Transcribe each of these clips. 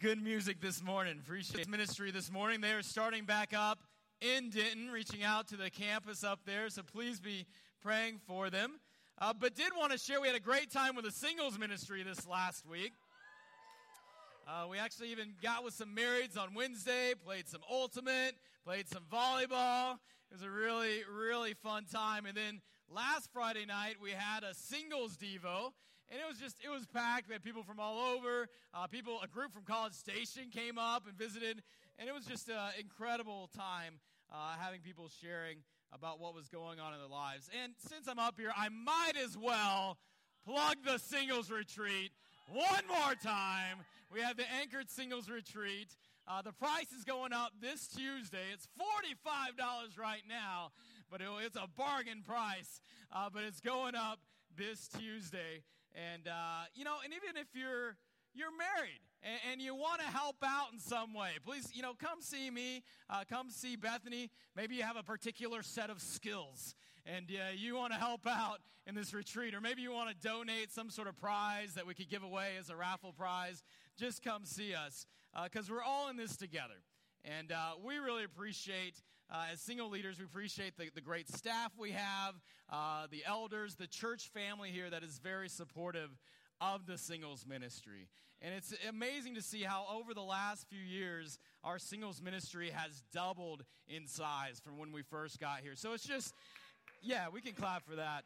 good music this morning. Appreciate ministry this morning. They are starting back up in Denton, reaching out to the campus up there. So please be praying for them. Uh, but did want to share, we had a great time with the singles ministry this last week. Uh, we actually even got with some marrieds on Wednesday, played some ultimate, played some volleyball. It was a really, really fun time. And then last Friday night, we had a singles Devo. And it was just, it was packed. We had people from all over. Uh, people, a group from College Station came up and visited. And it was just an incredible time uh, having people sharing about what was going on in their lives. And since I'm up here, I might as well plug the singles retreat one more time. We have the Anchored Singles Retreat. Uh, the price is going up this Tuesday. It's $45 right now, but it, it's a bargain price. Uh, but it's going up this Tuesday. And, uh, you know, and even if you're, you're married and, and you want to help out in some way, please, you know, come see me. Uh, come see Bethany. Maybe you have a particular set of skills and uh, you want to help out in this retreat, or maybe you want to donate some sort of prize that we could give away as a raffle prize, just come see us because uh, we're all in this together. And uh, we really appreciate, uh, as single leaders, we appreciate the, the great staff we have, uh, the elders, the church family here that is very supportive of the singles ministry. And it's amazing to see how over the last few years, our singles ministry has doubled in size from when we first got here. So it's just, yeah, we can clap for that.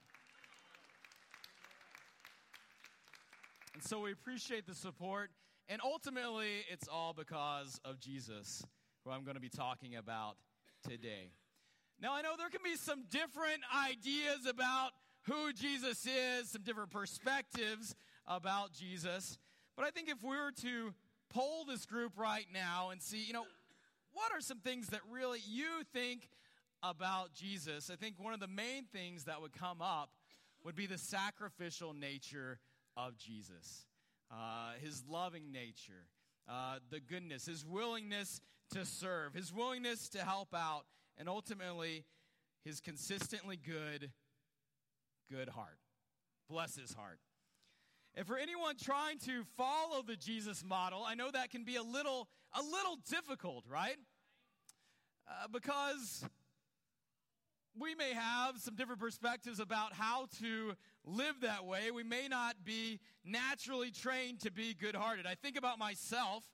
And so we appreciate the support. And ultimately, it's all because of Jesus who I'm going to be talking about today. Now, I know there can be some different ideas about who Jesus is, some different perspectives about Jesus. But I think if we were to poll this group right now and see, you know, what are some things that really you think about Jesus? I think one of the main things that would come up would be the sacrificial nature of Jesus, uh, his loving nature, uh, the goodness, his willingness to serve, his willingness to help out, and ultimately his consistently good, good heart. Bless his heart. And for anyone trying to follow the Jesus model, I know that can be a little, a little difficult, right? Uh, because we may have some different perspectives about how to live that way. We may not be naturally trained to be good hearted. I think about myself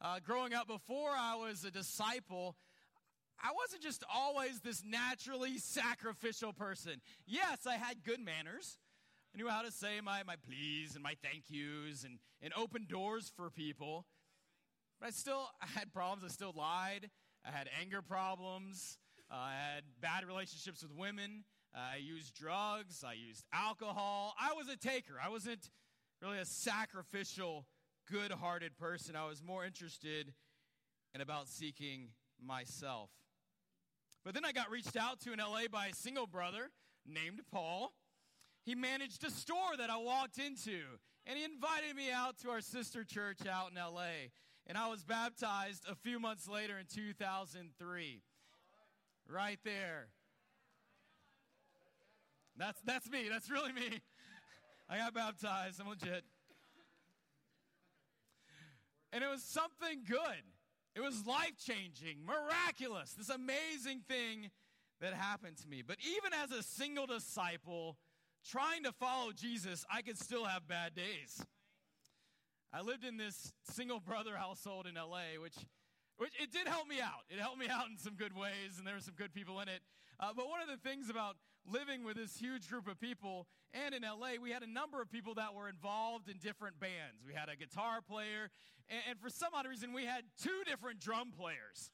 uh, growing up before I was a disciple. I wasn't just always this naturally sacrificial person. Yes, I had good manners. I knew how to say my, my please and my thank yous and, and open doors for people. But I still I had problems. I still lied. I had anger problems. Uh, I had bad relationships with women. Uh, I used drugs. I used alcohol. I was a taker. I wasn't really a sacrificial, good hearted person. I was more interested in about seeking myself. But then I got reached out to in LA by a single brother named Paul. He managed a store that I walked into, and he invited me out to our sister church out in LA. And I was baptized a few months later in 2003. Right there. That's, that's me. That's really me. I got baptized. I'm legit. And it was something good. It was life changing, miraculous, this amazing thing that happened to me. But even as a single disciple trying to follow Jesus, I could still have bad days. I lived in this single brother household in LA, which which it did help me out. It helped me out in some good ways, and there were some good people in it. Uh, but one of the things about living with this huge group of people, and in LA, we had a number of people that were involved in different bands. We had a guitar player, and, and for some odd reason, we had two different drum players,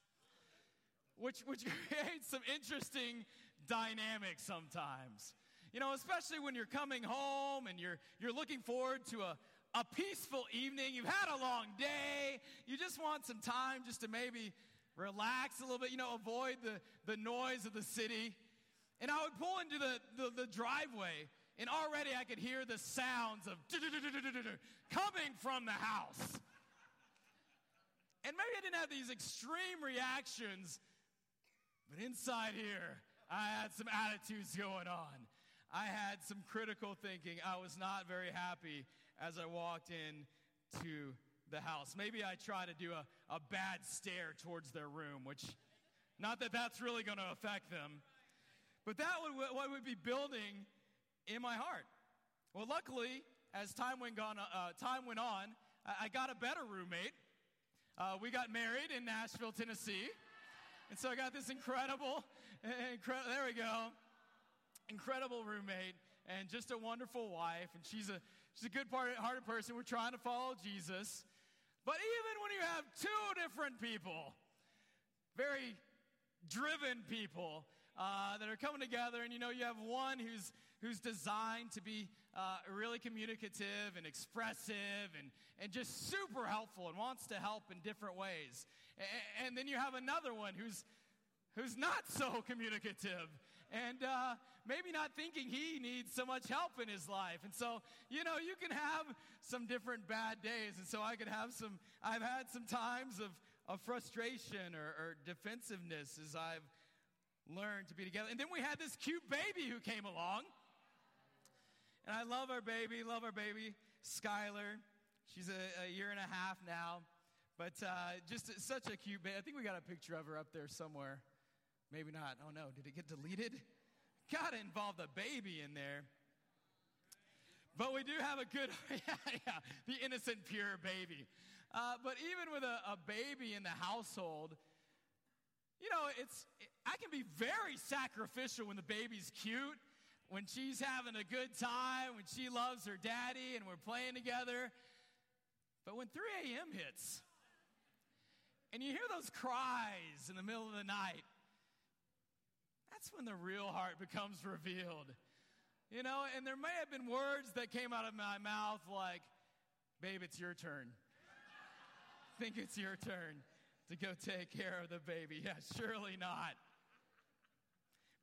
which, which creates some interesting dynamics sometimes. You know, especially when you're coming home and you're, you're looking forward to a, a peaceful evening. You've had a long day. You just want some time just to maybe relax a little bit, you know, avoid the, the noise of the city. And I would pull into the, the, the driveway, and already I could hear the sounds of coming from the house. And maybe I didn't have these extreme reactions, but inside here, I had some attitudes going on. I had some critical thinking. I was not very happy as I walked in to the house. Maybe I try to do a, a bad stare towards their room, which, not that that's really going to affect them, but that would what would be building in my heart. Well, luckily, as time went on, uh, time went on, I, got a better roommate. Uh, we got married in Nashville, Tennessee, and so I got this incredible, incredible. There we go, incredible roommate, and just a wonderful wife. And she's a she's a good-hearted person. We're trying to follow Jesus. But even when you have two different people, very driven people uh, that are coming together, and you know, you have one who's who's designed to be uh, really communicative and expressive and, and just super helpful and wants to help in different ways. And, and then you have another one who's, who's not so communicative and uh, maybe not thinking he needs so much help in his life. And so, you know, you can have some different bad days. And so I could have some, I've had some times of, of frustration or, or defensiveness as I've learned to be together. And then we had this cute baby who came along. And I love our baby, love our baby, Skylar. She's a, a year and a half now. But uh, just such a cute baby. I think we got a picture of her up there somewhere. Maybe not. Oh no, did it get deleted? Gotta involve the baby in there. But we do have a good, yeah, yeah, the innocent, pure baby. Uh, but even with a, a baby in the household, you know, it's, I can be very sacrificial when the baby's cute when she's having a good time, when she loves her daddy and we're playing together. But when 3 a.m. hits and you hear those cries in the middle of the night, that's when the real heart becomes revealed. You know, and there may have been words that came out of my mouth like, Babe, it's your turn. think it's your turn to go take care of the baby. Yeah, surely not.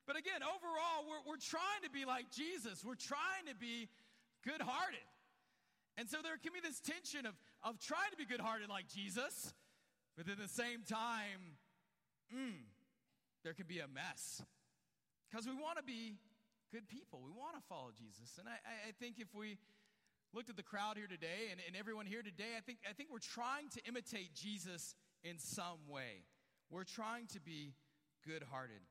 But again, overall, we're, we're trying to be like Jesus. We're trying to be good hearted. And so there can be this tension of, of trying to be good hearted like Jesus, but at the same time, mm, there can be a mess. Because we want to be good people, we want to follow Jesus. And I, I think if we looked at the crowd here today and, and everyone here today, I think, I think we're trying to imitate Jesus in some way. We're trying to be good hearted.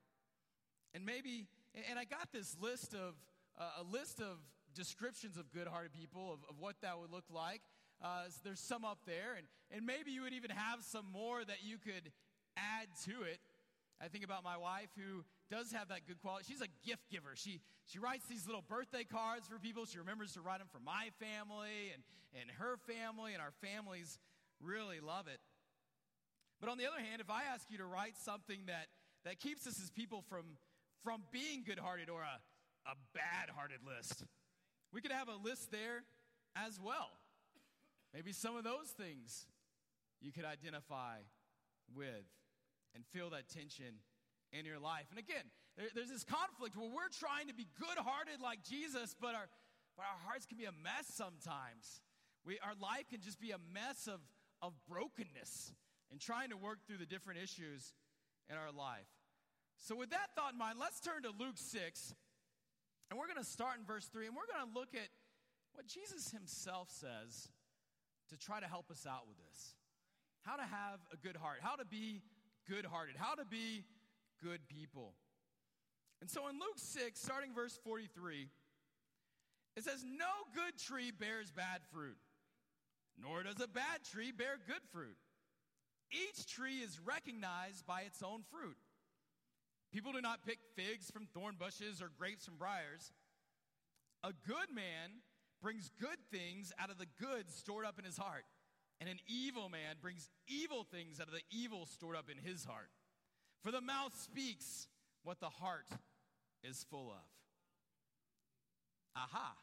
And maybe, and I got this list of, uh, a list of descriptions of good hearted people, of, of what that would look like. Uh, so there's some up there, and, and maybe you would even have some more that you could add to it. I think about my wife who does have that good quality. She's a gift giver. She, she writes these little birthday cards for people. She remembers to write them for my family and, and her family, and our families really love it. But on the other hand, if I ask you to write something that, that keeps us as people from from being good hearted or a, a bad hearted list. We could have a list there as well. Maybe some of those things you could identify with and feel that tension in your life. And again, there, there's this conflict where we're trying to be good hearted like Jesus, but our, but our hearts can be a mess sometimes. We, our life can just be a mess of, of brokenness and trying to work through the different issues in our life. So, with that thought in mind, let's turn to Luke 6, and we're going to start in verse 3, and we're going to look at what Jesus himself says to try to help us out with this. How to have a good heart, how to be good hearted, how to be good people. And so in Luke 6, starting verse 43, it says, No good tree bears bad fruit, nor does a bad tree bear good fruit. Each tree is recognized by its own fruit. People do not pick figs from thorn bushes or grapes from briars. A good man brings good things out of the good stored up in his heart, and an evil man brings evil things out of the evil stored up in his heart. For the mouth speaks what the heart is full of. Aha.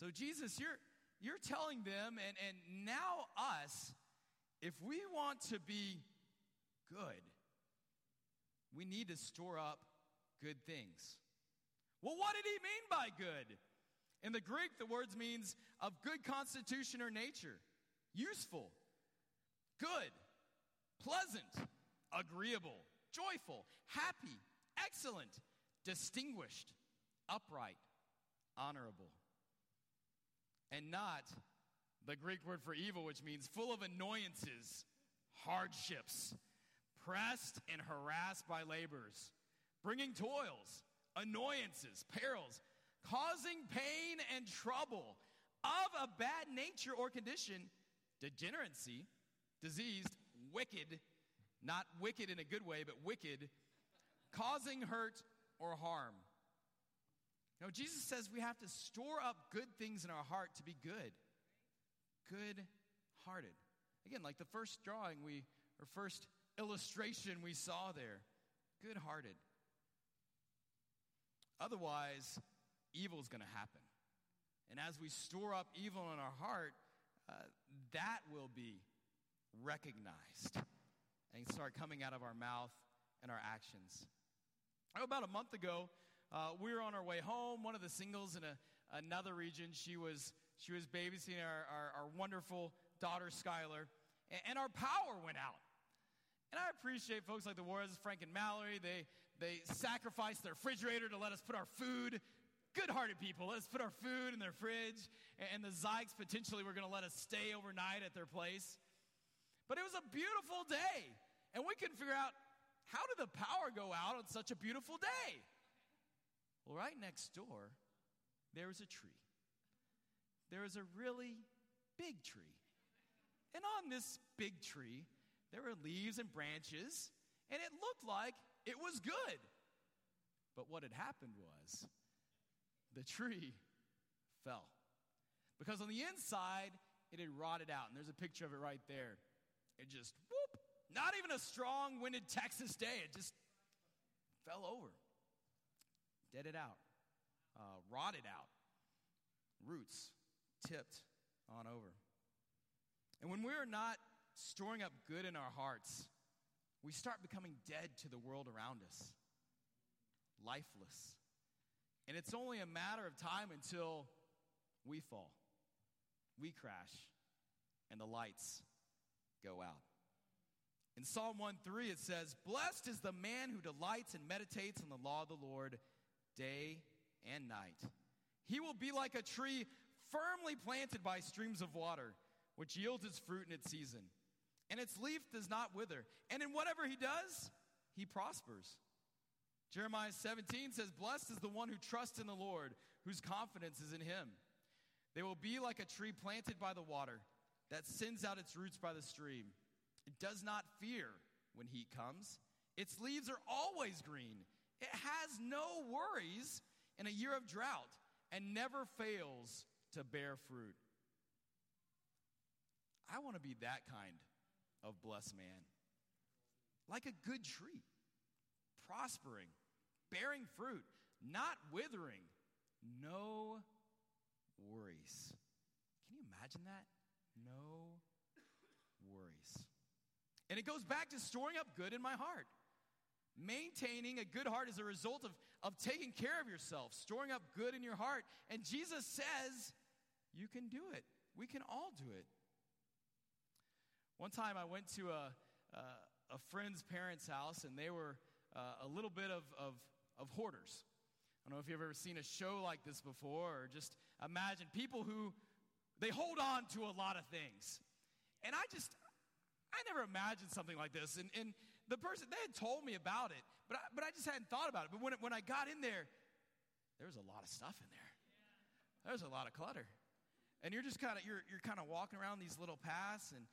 So, Jesus, you're, you're telling them, and, and now us, if we want to be good, we need to store up good things. Well, what did he mean by good? In the Greek, the words means of good constitution or nature, useful, good, pleasant, agreeable, joyful, happy, excellent, distinguished, upright, honorable, and not the Greek word for evil, which means full of annoyances, hardships, pressed and harassed by labors, bringing toils, annoyances, perils, causing pain and trouble. Of a bad nature or condition, degeneracy, diseased, wicked, not wicked in a good way, but wicked, causing hurt or harm. Know, Jesus says we have to store up good things in our heart to be good. Good hearted. Again, like the first drawing we, or first illustration we saw there. Good hearted. Otherwise, evil is going to happen. And as we store up evil in our heart, uh, that will be recognized and start coming out of our mouth and our actions. About a month ago, uh, we were on our way home. One of the singles in a, another region, she was, she was babysitting our, our, our wonderful daughter, Skylar, and, and, our power went out. And I appreciate folks like the Warriors, Frank and Mallory. They, they sacrificed their refrigerator to let us put our food good hearted people. Let us put our food in their fridge. And the Zykes potentially were going to let us stay overnight at their place. But it was a beautiful day. And we couldn't figure out how did the power go out on such a beautiful day? Well, right next door, there was a tree. There was a really big tree. And on this big tree, there were leaves and branches, and it looked like it was good. But what had happened was the tree fell. Because on the inside, it had rotted out. And there's a picture of it right there. It just, whoop, not even a strong winded Texas day. It just fell over, dead it out, uh, rotted out, roots tipped on over. And when we're not storing up good in our hearts, we start becoming dead to the world around us, lifeless. And it's only a matter of time until we fall, we crash, and the lights go out. In Psalm 1 3, it says, Blessed is the man who delights and meditates on the law of the Lord day and night. He will be like a tree firmly planted by streams of water, which yields its fruit in its season. And its leaf does not wither. And in whatever he does, he prospers. Jeremiah 17 says, Blessed is the one who trusts in the Lord, whose confidence is in him. They will be like a tree planted by the water that sends out its roots by the stream. It does not fear when heat comes, its leaves are always green. It has no worries in a year of drought and never fails to bear fruit. I want to be that kind of blessed man. Like a good tree, prospering bearing fruit, not withering, no worries. Can you imagine that? No worries. And it goes back to storing up good in my heart. Maintaining a good heart is a result of, of taking care of yourself, storing up good in your heart. And Jesus says, you can do it. We can all do it. One time I went to a, a, a friend's parents' house, and they were uh, a little bit of, of of hoarders. I don't know if you've ever seen a show like this before, or just imagine people who they hold on to a lot of things. And I just, I never imagined something like this. And, and the person, they had told me about it, but I, but I just hadn't thought about it. But when, it, when I got in there, there was a lot of stuff in there. There's a lot of clutter. And you're just kind of, you're, you're kind of walking around these little paths and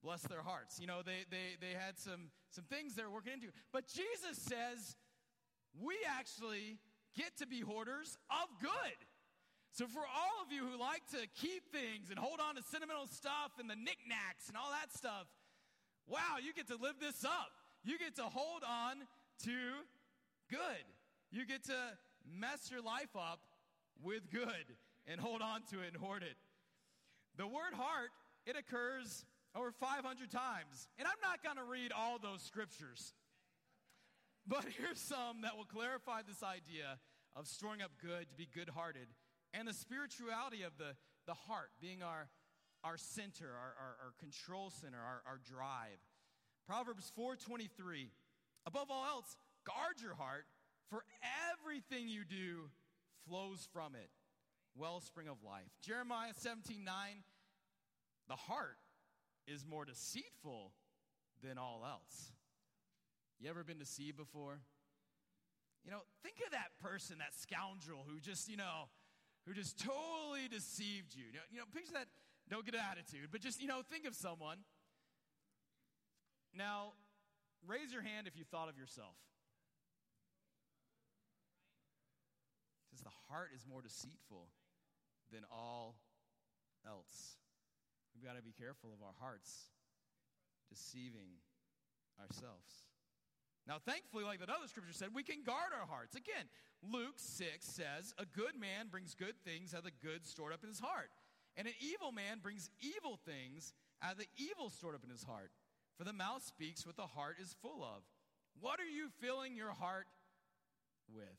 bless their hearts. You know, they, they, they had some, some things they're working into. But Jesus says, we actually get to be hoarders of good. So, for all of you who like to keep things and hold on to sentimental stuff and the knickknacks and all that stuff, wow, you get to live this up. You get to hold on to good. You get to mess your life up with good and hold on to it and hoard it. The word heart, it occurs over 500 times. And I'm not going to read all those scriptures. But here's some that will clarify this idea of storing up good to be good hearted and the spirituality of the, the heart being our, our center, our, our, our control center, our, our drive. Proverbs 4:23. Above all else, guard your heart, for everything you do flows from it. Wellspring of life. Jeremiah 17:9. the heart is more deceitful than all else. You ever been deceived before? You know, think of that person, that scoundrel who just, you know, who just totally deceived you. You know, picture that, don't get an attitude, but just, you know, think of someone. Now, raise your hand if you thought of yourself. Because the heart is more deceitful than all else. We've got to be careful of our hearts deceiving ourselves. Now, thankfully, like that other scripture said, we can guard our hearts. Again, Luke 6 says, A good man brings good things out of the good stored up in his heart, and an evil man brings evil things out of the evil stored up in his heart. For the mouth speaks what the heart is full of. What are you filling your heart with?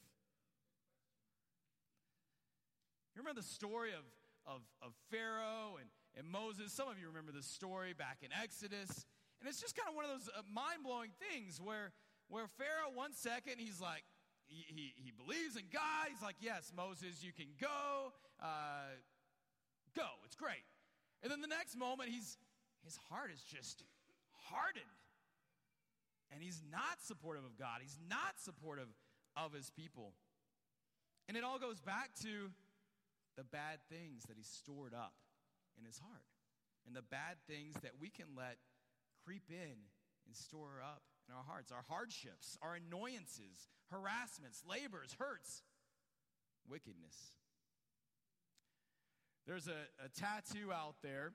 You remember the story of, of, of Pharaoh and, and Moses? Some of you remember this story back in Exodus. And it's just kind of one of those uh, mind blowing things where where Pharaoh, one second, he's like, he, he, believes in God. He's like, yes, Moses, you can go. Uh, go. It's great. And then the next moment, he's, his heart is just hardened. And he's not supportive of God. He's not supportive of his people. And it all goes back to the bad things that he stored up in his heart and the bad things that we can let creep in and store up in our hearts our hardships, our annoyances, harassments, labors, hurts, wickedness. There's a, a tattoo out there,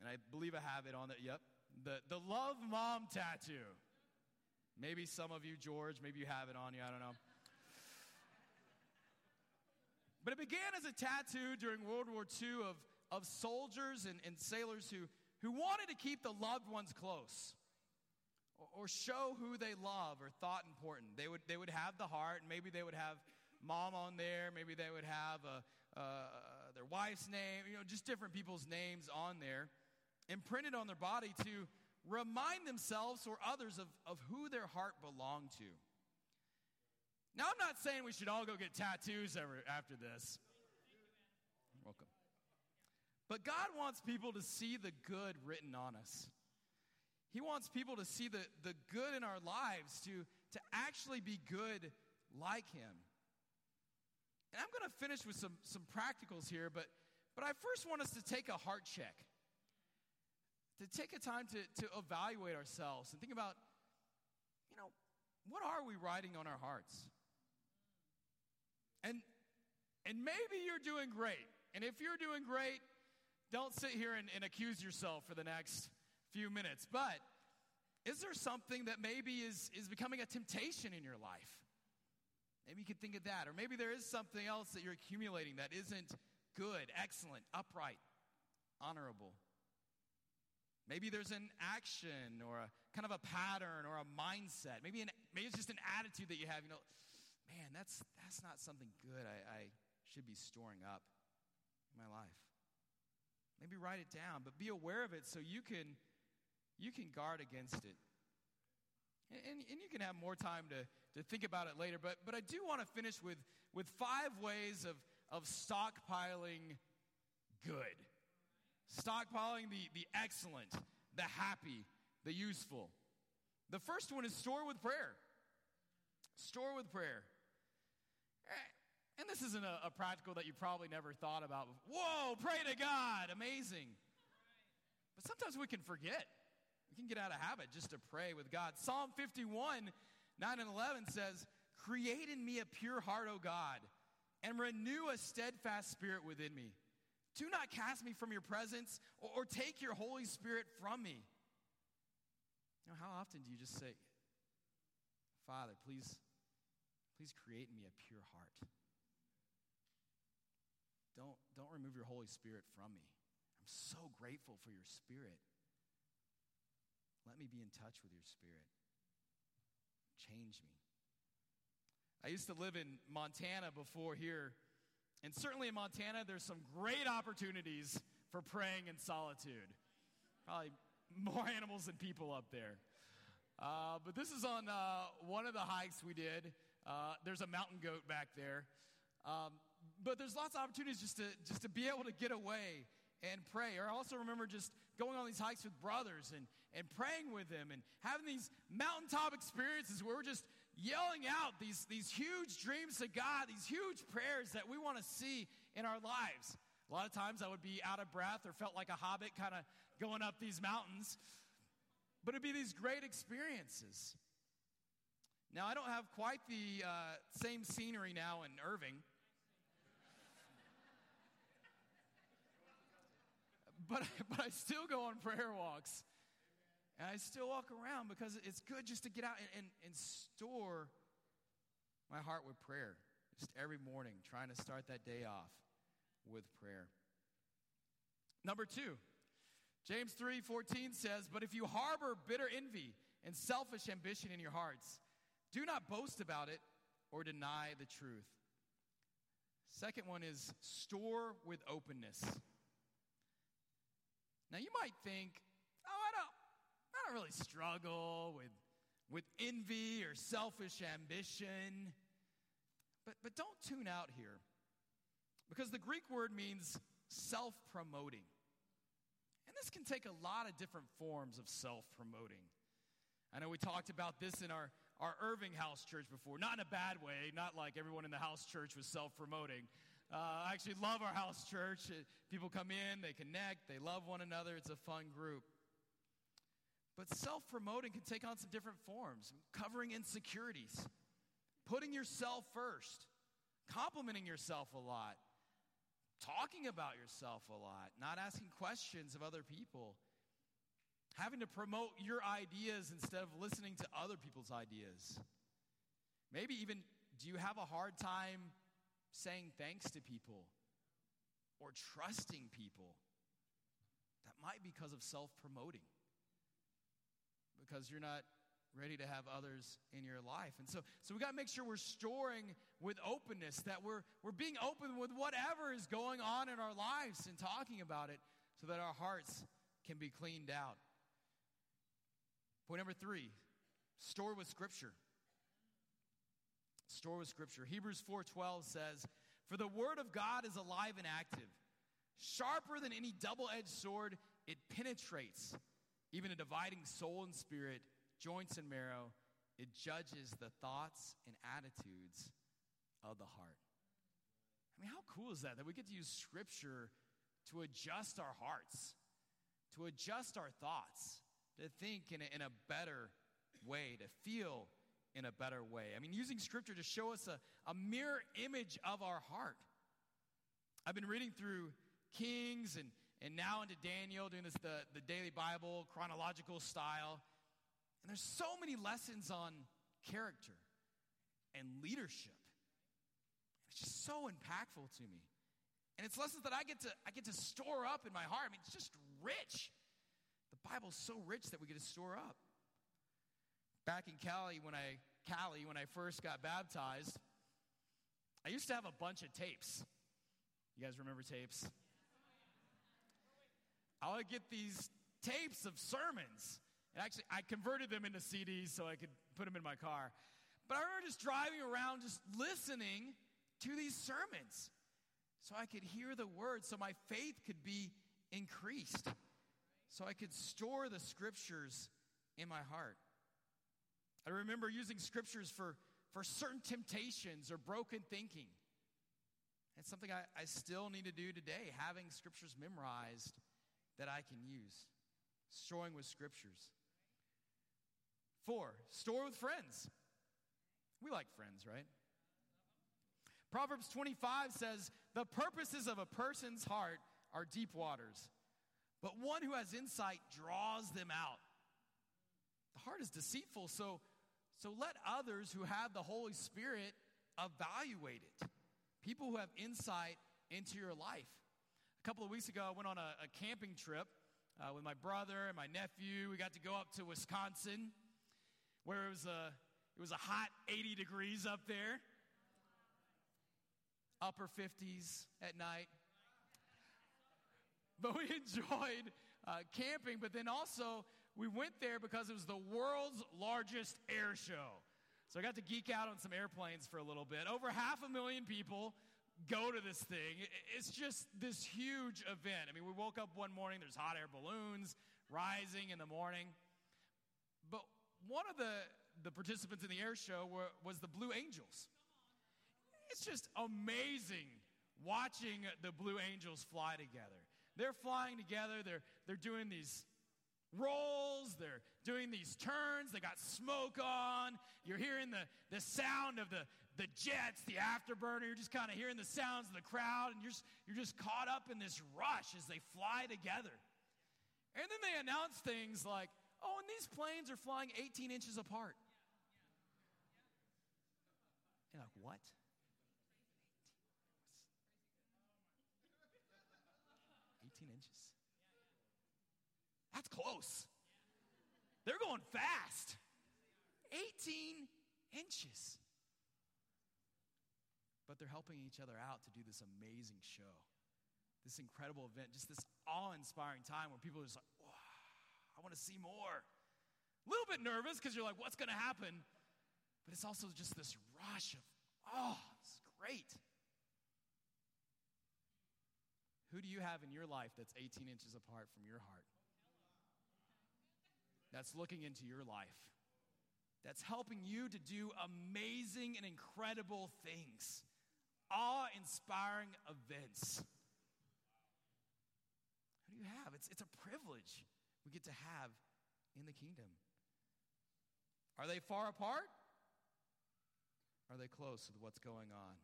and I believe I have it on it. Yep. The, the Love Mom tattoo. Maybe some of you, George, maybe you have it on you. I don't know. But it began as a tattoo during World War II of, of soldiers and, and sailors who, who wanted to keep the loved ones close or show who they love or thought important. They would, they would have the heart, and maybe they would have mom on there, maybe they would have a, uh, their wife's name, you know, just different people's names on there, imprinted on their body to remind themselves or others of, of who their heart belonged to. Now, I'm not saying we should all go get tattoos ever, after this. Welcome. But God wants people to see the good written on us. He wants people to see the, the good in our lives, to, to actually be good like Him. And I'm going to finish with some, some practicals here, but, but I first want us to take a heart check, to take a time to, to evaluate ourselves and think about, you know, what are we writing on our hearts? And, and maybe you're doing great. And if you're doing great, don't sit here and, and accuse yourself for the next few minutes. But is there something that maybe is, is becoming a temptation in your life? Maybe you could think of that. Or maybe there is something else that you're accumulating that isn't good, excellent, upright, honorable. Maybe there's an action or a kind of a pattern or a mindset. Maybe, an, maybe it's just an attitude that you have. You know, man, that's, that's not something good I, I should be storing up in my life. Maybe write it down, but be aware of it so you can you can guard against it. And, and, you can have more time to, to think about it later, but, but I do want to finish with, with five ways of, of stockpiling good. Stockpiling the, the excellent, the happy, the useful. The first one is store with prayer. Store with prayer. And this isn't a, a, practical that you probably never thought about. Whoa, pray to God, amazing. But sometimes we can forget. We can get out of habit just to pray with God. Psalm 51, 9 and 11 says, Create in me a pure heart, O God, and renew a steadfast spirit within me. Do not cast me from your presence or, or take your Holy Spirit from me. Now, how often do you just say, Father, please, please create in me a pure heart? Don't, don't remove your Holy Spirit from me. I'm so grateful for your Spirit. Let me be in touch with your spirit. Change me. I used to live in Montana before here, and certainly in Montana, there's some great opportunities for praying in solitude. Probably more animals than people up there. Uh, but this is on uh, one of the hikes we did. Uh, there's a mountain goat back there. Um, but there's lots of opportunities just to, just to be able to get away and pray. Or I also remember just going on these hikes with brothers and, and praying with them and having these mountaintop experiences where we're just yelling out these, these huge dreams to God, these huge prayers that we want to see in our lives. A lot of times I would be out of breath or felt like a hobbit kind of going up these mountains. But it'd be these great experiences. Now, I don't have quite the uh, same scenery now in Irving. but, but I still go on prayer walks. And I still walk around because it's good just to get out and, and, and store my heart with prayer. Just every morning, trying to start that day off with prayer. Number two, James 3:14 says, "But if you harbor bitter envy and selfish ambition in your hearts, do not boast about it or deny the truth." Second one is store with openness. Now you might think, "Oh, I don't I don't really struggle with with envy or selfish ambition." But but don't tune out here. Because the Greek word means self-promoting. And this can take a lot of different forms of self promoting. I know we talked about this in our, our Irving House Church before, not in a bad way, not like everyone in the house church was self promoting. Uh, I actually love our house church. Uh, people come in, they connect, they love one another. It's a fun group. But self promoting can take on some different forms covering insecurities, putting yourself first, complimenting yourself a lot, talking about yourself a lot, not asking questions of other people, having to promote your ideas instead of listening to other people's ideas. Maybe even do you have a hard time saying thanks to people or trusting people? That might be because of self promoting. Because you're not ready to have others in your life. And so, so we got to make sure we're storing with openness, that we're, we're being open with whatever is going on in our lives and talking about it so that our hearts can be cleaned out. Point number three store with Scripture. Store with Scripture. Hebrews 4.12 says, For the Word of God is alive and active, sharper than any double-edged sword, it penetrates, even a dividing soul and spirit, joints and marrow, it judges the thoughts and attitudes of the heart. I mean, how cool is that? That we get to use scripture to adjust our hearts, to adjust our thoughts, to think in a, in a better way, to feel in a better way. I mean, using scripture to show us a, a mirror image of our heart. I've been reading through Kings and, and now into Daniel, doing this the, the daily Bible chronological style. And there's so many lessons on character and leadership. It's just so impactful to me. And it's lessons that I get to I get to store up in my heart. I mean, it's just rich. The Bible's so rich that we get to store up. Back in Cali when I Cali when I first got baptized, I used to have a bunch of tapes. You guys remember tapes? I would get these tapes of sermons and actually, I converted them into CDs so I could put them in my car. But I remember just driving around, just listening to these sermons so I could hear the words, so my faith could be increased, so I could store the scriptures in my heart. I remember using scriptures for, for certain temptations or broken thinking. It's something I, I still need to do today, having scriptures memorized that I can use, storing with scriptures. Four, store with friends. We like friends, right? Proverbs 25 says, The purposes of a person's heart are deep waters, but one who has insight draws them out. The heart is deceitful, so, so let others who have the Holy Spirit evaluate it. People who have insight into your life. A couple of weeks ago, I went on a, a camping trip uh, with my brother and my nephew. We got to go up to Wisconsin where it was a, it was a hot 80 degrees up there, upper 50s at night. But we enjoyed uh, camping, but then also we went there because it was the world's largest air show. So I got to geek out on some airplanes for a little bit. Over half a million people go to this thing. It's just this huge event. I mean, we woke up one morning, there's hot air balloons rising in the morning. But one of the, the participants in the air show were, was the Blue Angels. It's just amazing watching the Blue Angels fly together. They're flying together, they're, they're doing these rolls, they're doing these turns, they got smoke on. You're hearing the, the sound of the, the jets, the afterburner. You're just kind of hearing the sounds of the crowd, and you're just, you're just caught up in this rush as they fly together. And then they announce things like, oh, and these planes are flying 18 inches apart. You're like, what? inches. That's close. They're going fast. 18 inches. They're helping each other out to do this amazing show, this incredible event, just this awe inspiring time where people are just like, wow, I want to see more. A little bit nervous because you're like, what's going to happen? But it's also just this rush of, oh, it's great. Who do you have in your life that's 18 inches apart from your heart? That's looking into your life. That's helping you to do amazing and incredible things, awe inspiring events. Who do you have? It's, it's a privilege we get to have in the kingdom. Are they far apart? Are they close with what's going on?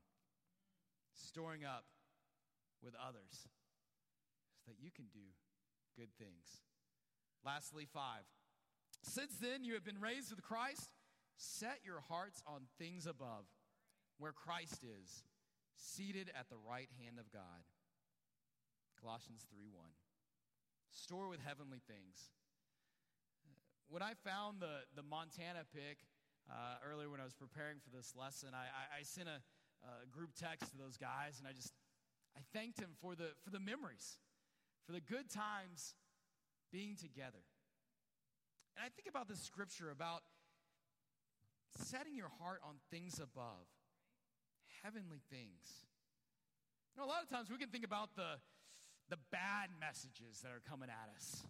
Storing up with others so that you can do good things. Lastly, five. Since then you have been raised with Christ, set your hearts on things above, where Christ is, seated at the right hand of God. Colossians 3 1. Store with heavenly things. When I found the, the Montana pic uh, earlier when I was preparing for this lesson, I, I, I sent a, a group text to those guys and I just I thanked him for the, for the memories for the good times being together. And I think about this scripture about setting your heart on things above, heavenly things. You know, a lot of times we can think about the, the bad messages that are coming at us.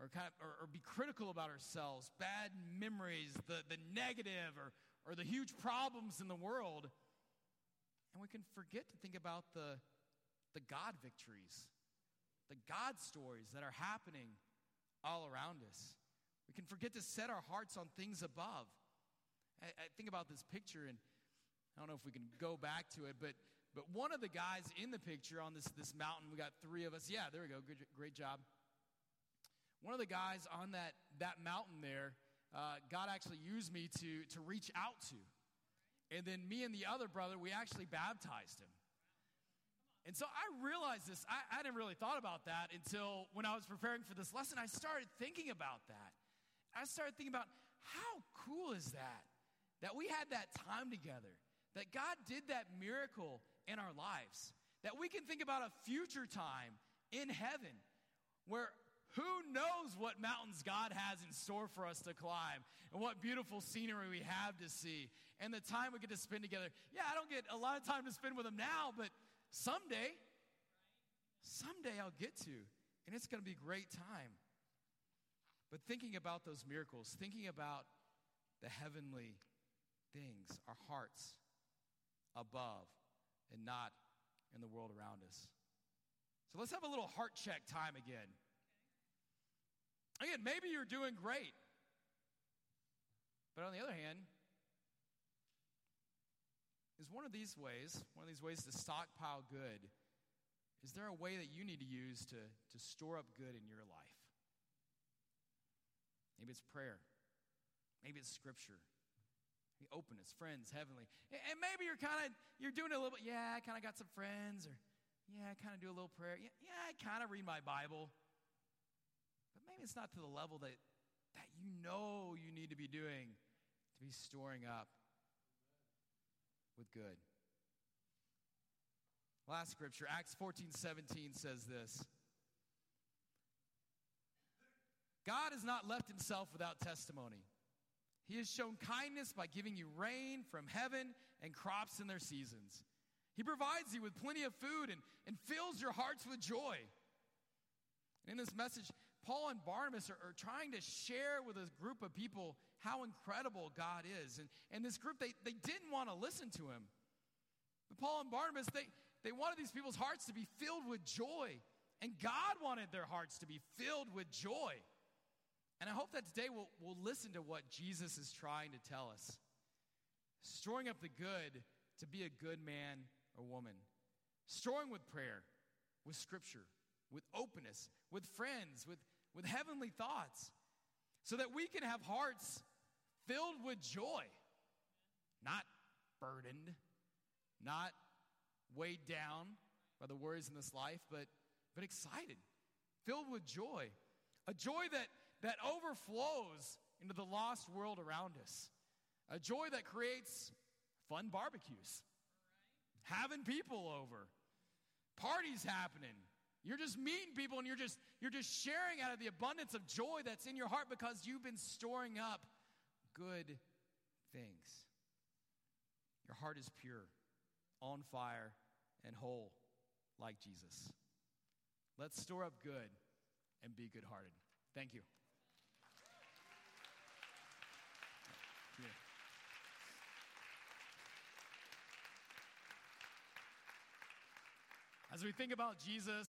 Or, kind of, or, or be critical about ourselves, bad memories, the, the negative, or, or the huge problems in the world. And we can forget to think about the, the God victories the God stories that are happening all around us. We can forget to set our hearts on things above. I, I, think about this picture, and I don't know if we can go back to it, but but one of the guys in the picture on this this mountain, we got three of us. Yeah, there we go. Good, great job. One of the guys on that that mountain there, uh, God actually used me to to reach out to, and then me and the other brother, we actually baptized him. And so I realized this. I, I didn't really thought about that until when I was preparing for this lesson. I started thinking about that. I started thinking about how cool is that? That we had that time together. That God did that miracle in our lives. That we can think about a future time in heaven where who knows what mountains God has in store for us to climb and what beautiful scenery we have to see and the time we get to spend together. Yeah, I don't get a lot of time to spend with them now, but Someday, someday I'll get to, and it's going to be a great time. But thinking about those miracles, thinking about the heavenly things, our hearts above and not in the world around us. So let's have a little heart check time again. Again, maybe you're doing great. But on the other hand, is one of these ways, one of these ways to stockpile good, is there a way that you need to use to, to store up good in your life? Maybe it's prayer. Maybe it's scripture. Maybe openness, friends, heavenly. And maybe you're kind of, you're doing a little bit, yeah, I kind of got some friends, or yeah, I kind of do a little prayer. Yeah, yeah I kind of read my Bible. But maybe it's not to the level that, that you know you need to be doing to be storing up with good. Last scripture, Acts 14 17 says this God has not left himself without testimony. He has shown kindness by giving you rain from heaven and crops in their seasons. He provides you with plenty of food and, and fills your hearts with joy. And in this message, Paul and Barnabas are, are, trying to share with a group of people how incredible God is. And, and this group, they, they didn't want to listen to him. But Paul and Barnabas, they, they wanted these people's hearts to be filled with joy. And God wanted their hearts to be filled with joy. And I hope that today we'll, we'll listen to what Jesus is trying to tell us. Storing up the good to be a good man or woman. Storing with prayer, with scripture, with openness, with friends, with, with heavenly thoughts, so that we can have hearts filled with joy, not burdened, not weighed down by the worries in this life, but, but excited, filled with joy. A joy that, that overflows into the lost world around us. A joy that creates fun barbecues, having people over, parties happening. You're just meeting people and you're just you're just sharing out of the abundance of joy that's in your heart because you've been storing up good things. Your heart is pure, on fire, and whole like Jesus. Let's store up good and be good hearted. Thank you. As we think about Jesus,